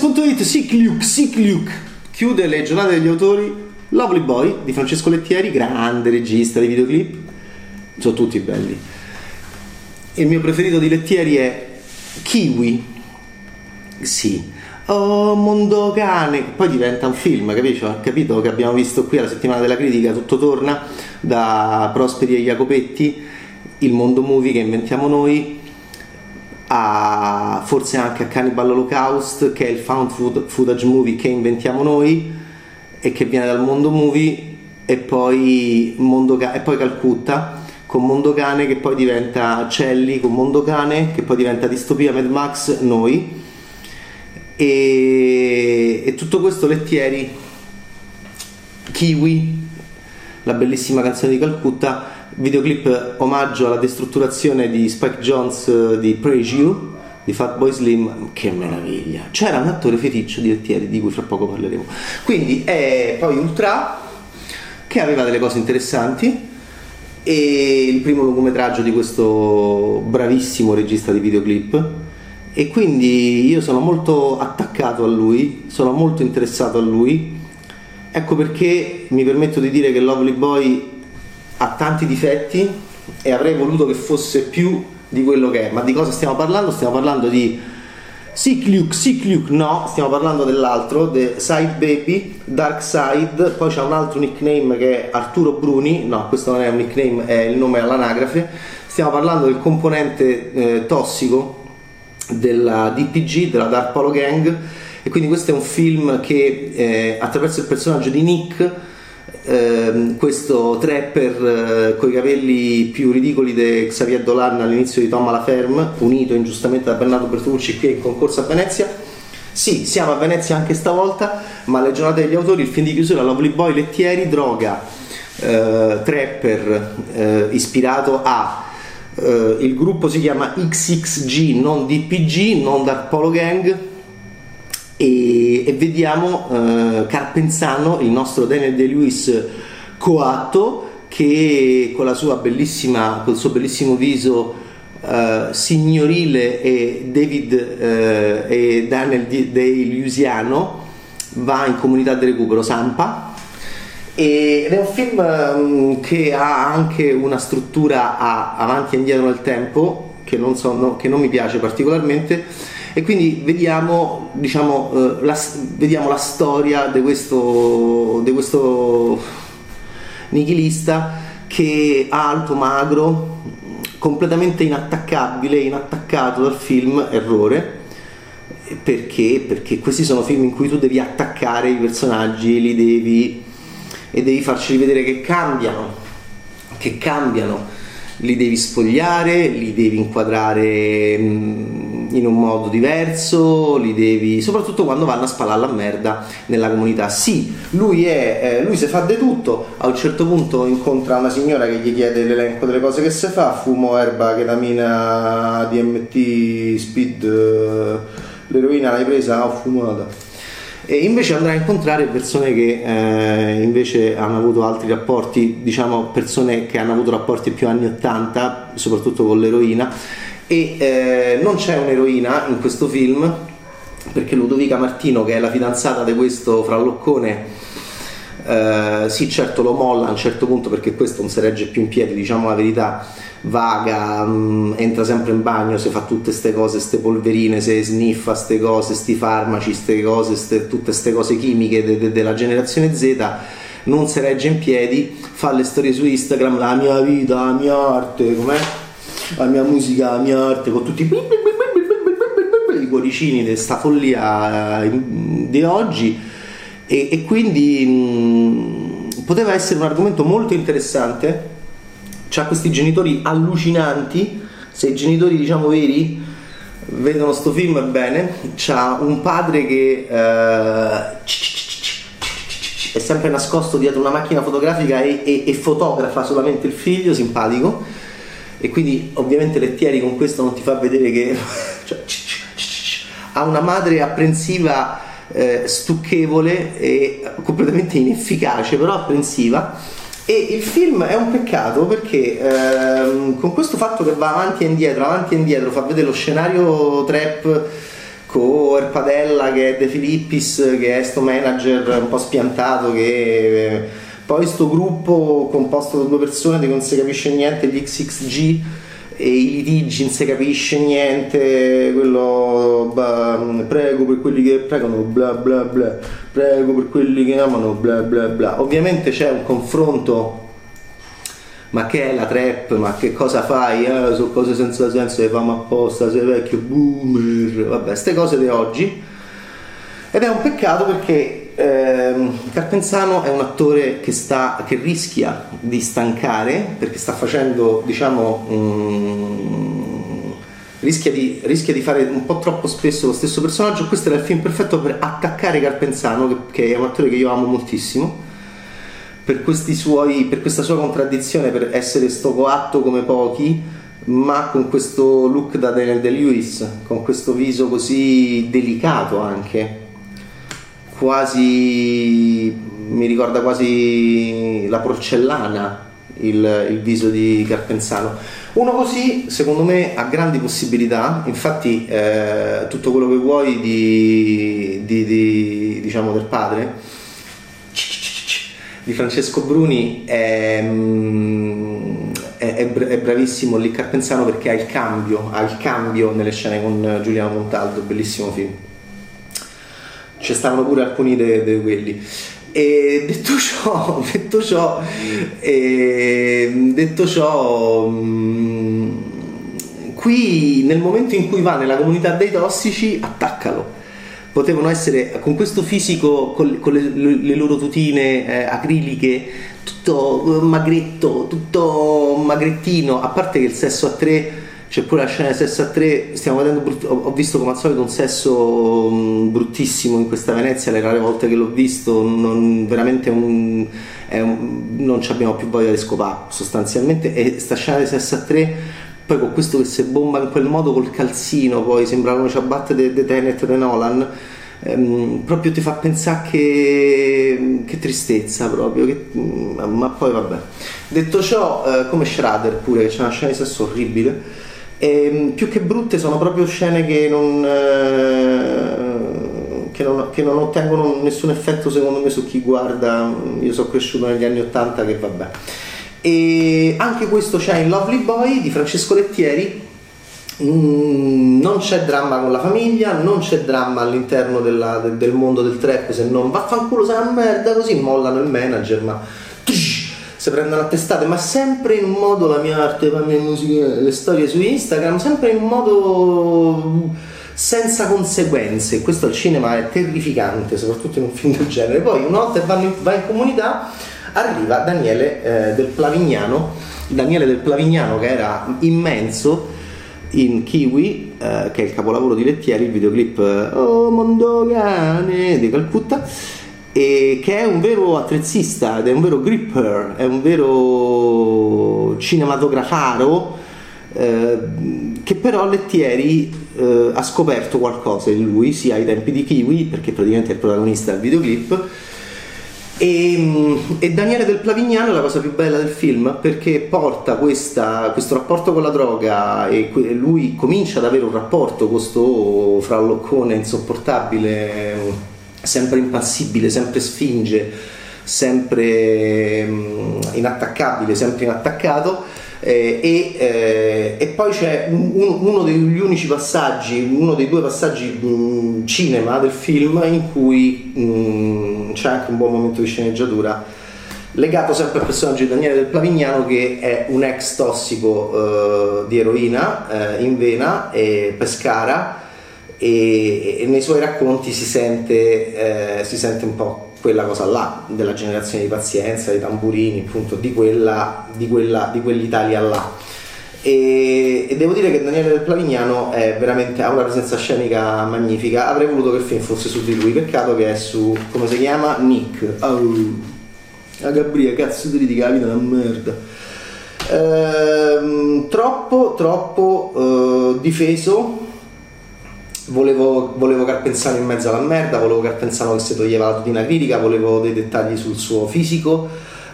Games.it, Sick Luke. Chiude le giornate degli autori Lovely Boy di Francesco Lettieri, grande regista di videoclip. Sono tutti belli. Il mio preferito di Lettieri è Kiwi. Sì. Oh, mondo cane, poi diventa un film, capisci? Capito che abbiamo visto qui alla settimana della critica, tutto torna da Prosperi e Jacopetti, il mondo movie che inventiamo noi, a, forse anche a Cannibal Holocaust, che è il found footage movie che inventiamo noi e che viene dal mondo movie, e poi, mondo, e poi Calcutta con Mondo Cane che poi diventa Celli con Mondo Cane che poi diventa Distopia Mad Max noi. E, e tutto questo Lettieri Kiwi la bellissima canzone di Calcutta videoclip omaggio alla destrutturazione di Spike Jones di Praise You di Fatboy Slim. Che meraviglia. C'era un attore feticcio di Lettieri di cui fra poco parleremo. Quindi è poi Ultra che aveva delle cose interessanti e il primo lungometraggio di questo bravissimo regista di videoclip. E quindi io sono molto attaccato a lui sono molto interessato a lui. Ecco perché mi permetto di dire che Lovely Boy ha tanti difetti e avrei voluto che fosse più di quello che è. Ma di cosa stiamo parlando? Stiamo parlando di Sick Luke, Sick Luke, no, stiamo parlando dell'altro, The Side Baby, Dark Side, poi c'è un altro nickname che è Arturo Bruni, no, questo non è un nickname, è il nome all'anagrafe. Stiamo parlando del componente eh, tossico della DPG, della Dark Polo Gang, e quindi questo è un film che eh, attraverso il personaggio di Nick Ehm, questo trapper eh, con i capelli più ridicoli di Xavier Dolan all'inizio di Tom Alaferm, unito ingiustamente da Bernardo Bertolucci qui in concorso a Venezia. Sì, siamo a Venezia anche stavolta, ma le giornate degli autori, il film di chiusura, Lovely Boy, Lettieri, Droga, eh, trapper eh, ispirato a Uh, il gruppo si chiama XXG, non DPG, non Dark Polo Gang, e, e vediamo eh, Carpenzano, il nostro Daniel De Luis coatto, che con la sua bellissima, col suo bellissimo viso eh, signorile e David eh, e Daniel De Luisiano va in comunità di recupero Sampa. Ed è un film um, che ha anche una struttura a, avanti e indietro nel tempo che non, so, no, che non mi piace particolarmente e quindi vediamo, diciamo, eh, la, vediamo la, storia di questo, di questo nichilista che alto, magro, completamente inattaccabile, inattaccato dal film Errore. Perché? Perché questi sono film in cui tu devi attaccare i personaggi, li devi e devi farci vedere che cambiano, che cambiano, li devi spogliare, li devi inquadrare mm, in un modo diverso, li devi, soprattutto quando vanno a spalare la merda nella comunità. Sì, lui, è, eh, lui si fa di tutto, a un certo punto incontra una signora che gli chiede l'elenco delle cose che si fa, fumo, erba, ketamina, DMT, speed, eh, l'eroina l'hai presa? Ho fumato. E invece andrà a incontrare persone che eh, invece hanno avuto altri rapporti, diciamo persone che hanno avuto rapporti più anni 80, soprattutto con l'eroina e eh, non c'è un'eroina in questo film perché Ludovica Martino che è la fidanzata di questo fralloccone eh, sì certo lo molla a un certo punto perché questo non si regge più in piedi diciamo la verità vaga mh, mm, entra sempre in bagno si fa tutte queste cose queste polverine si sniffa queste cose questi farmaci queste cose ste, tutte queste cose chimiche de, de, della generazione Z non si regge in piedi fa le storie su Instagram la mia vita la mia arte com'è la mia musica, la mia arte, con tutti i cuoricini di sta follia eh, di oggi. E, e quindi mh, poteva essere un argomento molto interessante. C'ha questi genitori allucinanti, se i genitori diciamo veri vedono sto film bene, c'ha un padre che eh, è sempre nascosto dietro una macchina fotografica e, e, e fotografa solamente il figlio, simpatico e quindi ovviamente Lettieri con questo non ti fa vedere che cioè, ha una madre apprensiva eh, stucchevole e completamente inefficace però apprensiva. E il film è un peccato perché ehm, con questo fatto che va avanti e indietro avanti e indietro fa vedere lo scenario trap con Erpadella che è De Filippis che è sto manager un po' spiantato che poi sto gruppo composto da due persone di cui non si capisce niente gli XXG e i litigi non si capisce niente quello bah, prego per quelli che pregano bla bla bla prego per quelli che amano bla bla bla ovviamente c'è un confronto ma che è la trap, ma che cosa fai? Eh, sono cose senza senso, le famo apposta, sei vecchio, boomer, vabbè, queste cose di oggi. Ed è un peccato perché ehm, Carpenzano è un attore che, sta, che rischia di stancare, perché sta facendo, diciamo, um, rischia, di, rischia, di, fare un po' troppo spesso lo stesso personaggio. Questo era il film perfetto per attaccare Carpenzano, che, che è un attore che io amo moltissimo per, suoi, per questa sua contraddizione, per essere sto coatto come pochi, ma con questo look da Daniel De Lewis, con questo viso così delicato anche, quasi mi ricorda quasi la porcellana il, il, viso di Carpenzano. Uno così, secondo me, ha grandi possibilità, infatti eh, tutto quello che vuoi di, di, di, diciamo, del padre di Francesco Bruni è, mm, è, è, bravissimo lì Carpenzano perché ha il cambio, ha il cambio nelle scene con Giuliano Montaldo, bellissimo film. Ci stavano pure alcuni di quelli. E detto ciò, detto ciò, e, detto ciò mm, qui nel momento in cui va nella comunità dei tossici, attaccalo potevano essere con questo fisico, con, con le, le, loro tutine eh, acriliche, tutto magretto, tutto magrettino, a parte che il sesso a tre, c'è pure la scena del sesso a tre, stiamo vedendo, brut- ho visto come al solito un sesso mm, bruttissimo in questa Venezia, le rare volte che l'ho visto, non, veramente un, un, non ci abbiamo più voglia di scopare sostanzialmente, e sta scena del sesso a tre poi con questo che si bomba in quel modo col calzino, poi sembrano ciabatte di de, de Tenet di Nolan, ehm, proprio ti fa pensare che, che tristezza proprio, che, mm, ma poi vabbè. Detto ciò, eh, come Schrader pure, che c'è una scena di sesso orribile, e, ehm, più che brutte sono proprio scene che non... Eh, che non, che non, ottengono nessun effetto secondo me su chi guarda. Io sono cresciuto negli anni 80 che vabbè. E anche questo c'è in Lovely Boy di Francesco Lettieri. Mm, non c'è dramma con la famiglia, non c'è dramma all'interno della, del, del, mondo del trap, se non vaffanculo una merda, così mollano il manager, ma si prendono a testate, ma sempre in modo la mia arte, la mia musica, le storie su Instagram, sempre in modo senza conseguenze. Questo al cinema è terrificante, soprattutto in un film del genere. Poi una volta che in, va in comunità arriva Daniele eh, del Plavignano, Daniele del Plavignano che era immenso in Kiwi, eh, che è il capolavoro di Lettieri, il videoclip eh, Oh Mondogane di Calcutta, e che è un vero attrezzista ed è un vero gripper, è un vero cinematografaro eh, che però Lettieri eh, ha scoperto qualcosa in lui, sia ai tempi di Kiwi, perché praticamente è il protagonista del videoclip, e, e, Daniele del Plavignano è la cosa più bella del film perché porta questa, questo rapporto con la droga e lui comincia ad avere un rapporto con questo fralloccone insopportabile, sempre impassibile, sempre sfinge, sempre mm, inattaccabile, sempre inattaccato eh, e, eh, e, poi c'è un, uno degli unici passaggi, uno dei due passaggi mh, cinema del film in cui mh, c'è anche un buon momento di sceneggiatura legato sempre al personaggio di Daniele del Plavignano che è un ex tossico eh, di eroina eh, in vena e Pescara e, e, nei suoi racconti si sente, eh, si sente un po' quella cosa là, della generazione di pazienza, dei tamburini, appunto, di, quella, di, quella, di quell'Italia là. E, e, devo dire che Daniele del Plavignano ha una presenza scenica magnifica. Avrei voluto che il film fosse su di lui, peccato che è su come si chiama? Nick. Oh, la Gabriele, cazzo ti capita una merda. Ehm, troppo, troppo eh, difeso volevo, volevo Carpenzano in mezzo alla merda, volevo Carpenzano che si toglieva la tutina critica, volevo dei dettagli sul suo fisico,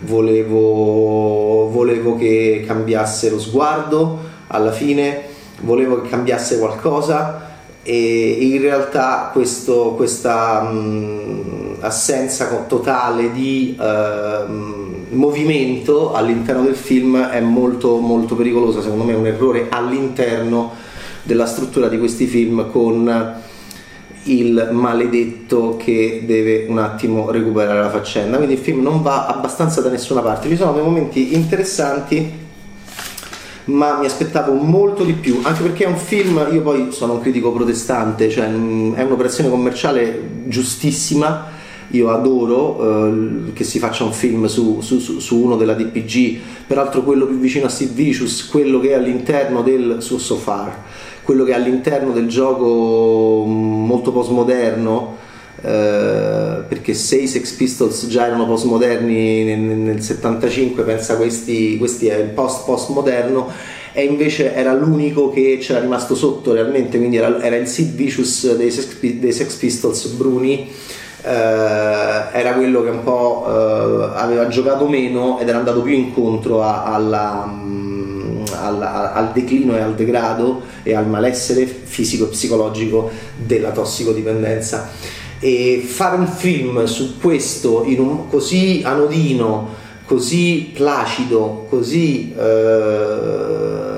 volevo, volevo che cambiasse lo sguardo alla fine, volevo che cambiasse qualcosa e in realtà questo, questa mh, assenza totale di uh, movimento all'interno del film è molto, molto pericolosa, secondo me è un errore all'interno della struttura di questi film con il maledetto che deve un attimo recuperare la faccenda. Quindi il film non va abbastanza da nessuna parte. Ci sono dei momenti interessanti, ma mi aspettavo molto di più, anche perché è un film, io poi sono un critico protestante, cioè è un'operazione commerciale giustissima. Io adoro eh, che si faccia un film su, su, su, uno della DPG, peraltro quello più vicino a Sid Vicious, quello che è all'interno del suo So Far quello che è all'interno del gioco molto postmoderno, eh, perché se i Sex Pistols già erano postmoderni nel, nel 75, pensa questi, questi è il post postmoderno e invece era l'unico che c'era rimasto sotto realmente, quindi era, era il Sid Vicious dei Sex, dei Sex Pistols Bruni. Eh, era quello che un po' eh, aveva giocato meno ed era andato più incontro a, alla, al, al, declino e al degrado e al malessere fisico e psicologico della tossicodipendenza. E fare un film su questo in un, così anodino, così placido, così eh,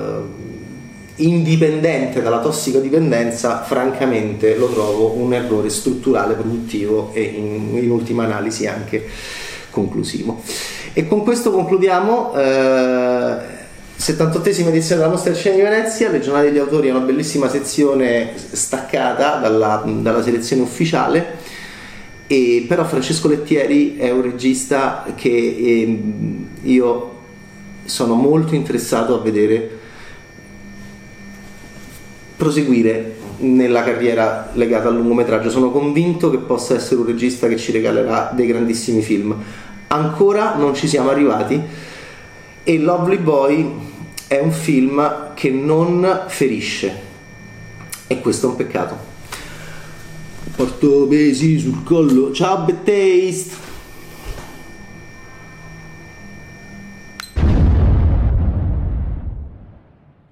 indipendente dalla tossicodipendenza, francamente lo trovo un errore strutturale, produttivo e in, in ultima analisi anche conclusivo. E con questo concludiamo. Eh, 78esima edizione della Mostra del Cinema di Venezia, le giornate degli autori è una bellissima sezione staccata dalla, dalla selezione ufficiale, e, però Francesco Lettieri è un regista che eh, io sono molto interessato a vedere proseguire nella carriera legata al lungometraggio. Sono convinto che possa essere un regista che ci regalerà dei grandissimi film. Ancora non ci siamo arrivati e Lovely Boy è un film che non ferisce e questo è un peccato. Porto pesi sul collo. Ciao Bad!